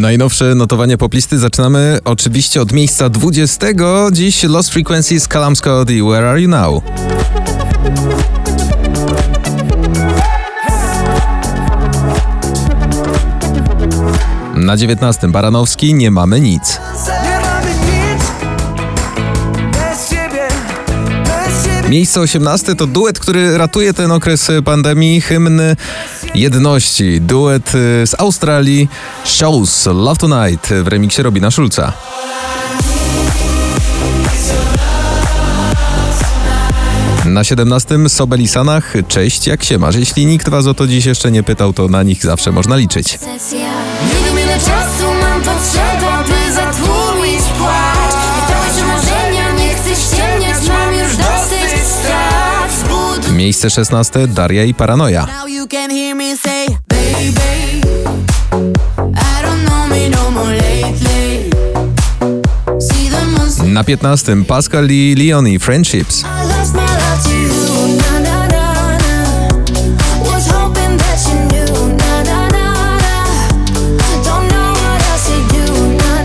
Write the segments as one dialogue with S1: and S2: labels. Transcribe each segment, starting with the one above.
S1: Najnowsze notowanie poplisty zaczynamy oczywiście od miejsca 20. Dziś Lost Frequencies, Calam Scott i Where Are You Now? Na 19. Baranowski Nie mamy nic. Miejsce 18 to duet, który ratuje ten okres pandemii, hymn jedności. Duet y, z Australii, Shows Love Tonight w remiksie Robina Schulza. Na 17 Sobelisanach Cześć, jak się masz? Jeśli nikt was o to dziś jeszcze nie pytał, to na nich zawsze można liczyć.
S2: Nie wiem ile czasu mam potrzeba, by zatłumić płacz Pytałeś o marzenia, nie chcę ściemniać, mam już dosyć strat Zbud
S1: Miejsce 16 Daria i Paranoja.
S2: Can hear me say, baby I don't know me no more lately.
S1: Na 15 Pascal i Leonie Friendships.
S2: I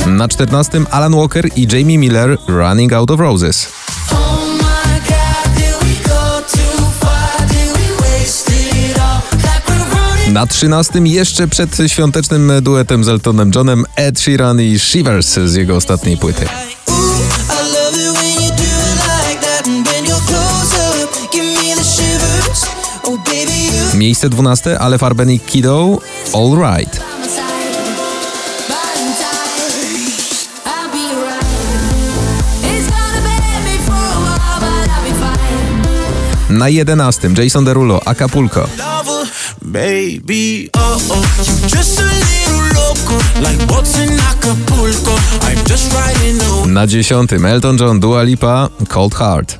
S2: na Na
S1: 14 Alan Walker i Jamie Miller Running Out of Roses. Na 13 jeszcze przed świątecznym duetem z Eltonem Johnem Ed Sheeran i Shivers z jego ostatniej płyty.
S3: Oh
S1: Miejsce 12 Ale Farben i Kiddo All Right. Na 11 Jason Derulo Acapulco.
S4: Baby. Oh oh, you just a little loco, like boats in Acapulco. I'm just riding
S1: Na 10 Elton John Dua Lipa Cold Heart.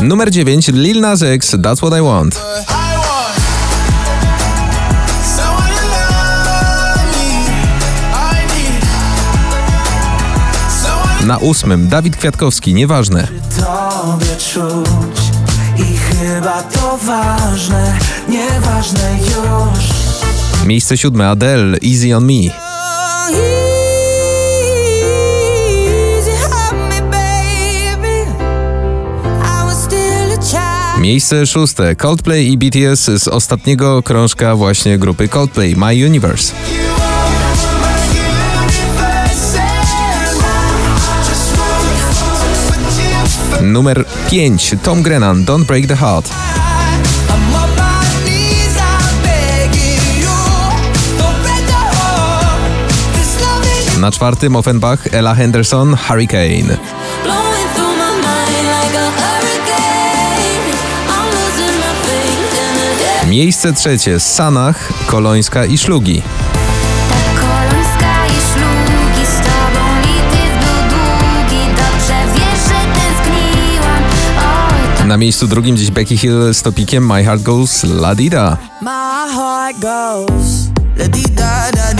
S1: Numer 9 Lil Nas X That's What I Want.
S4: I want
S1: Na 8 Dawid Kwiatkowski Nieważne.
S3: tobie czuć i chyba to ważne, nieważne już.
S1: Miejsce 7 Adele Easy on Me. Miejsce 6 Coldplay i BTS z ostatniego krążka właśnie grupy Coldplay My Universe. Numer 5 Tom Grennan Don't Break the Heart. Na czwartym Offenbach Ella Henderson Hurricane. Miejsce trzecie Sanach, Kolońska i Szlugi. Na miejscu drugim dziś Becky Hill z topikiem My Heart Goes La Dida.
S3: My heart goes la di da la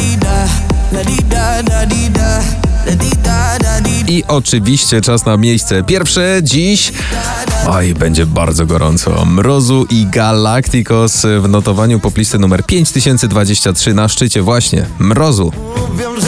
S1: I oczywiście czas na miejsce pierwsze dziś. Oj, będzie bardzo gorąco. Mrozu i Galacticos w notowaniu poplisty numer 5023 na szczycie właśnie. Mrozu.
S4: Mówią,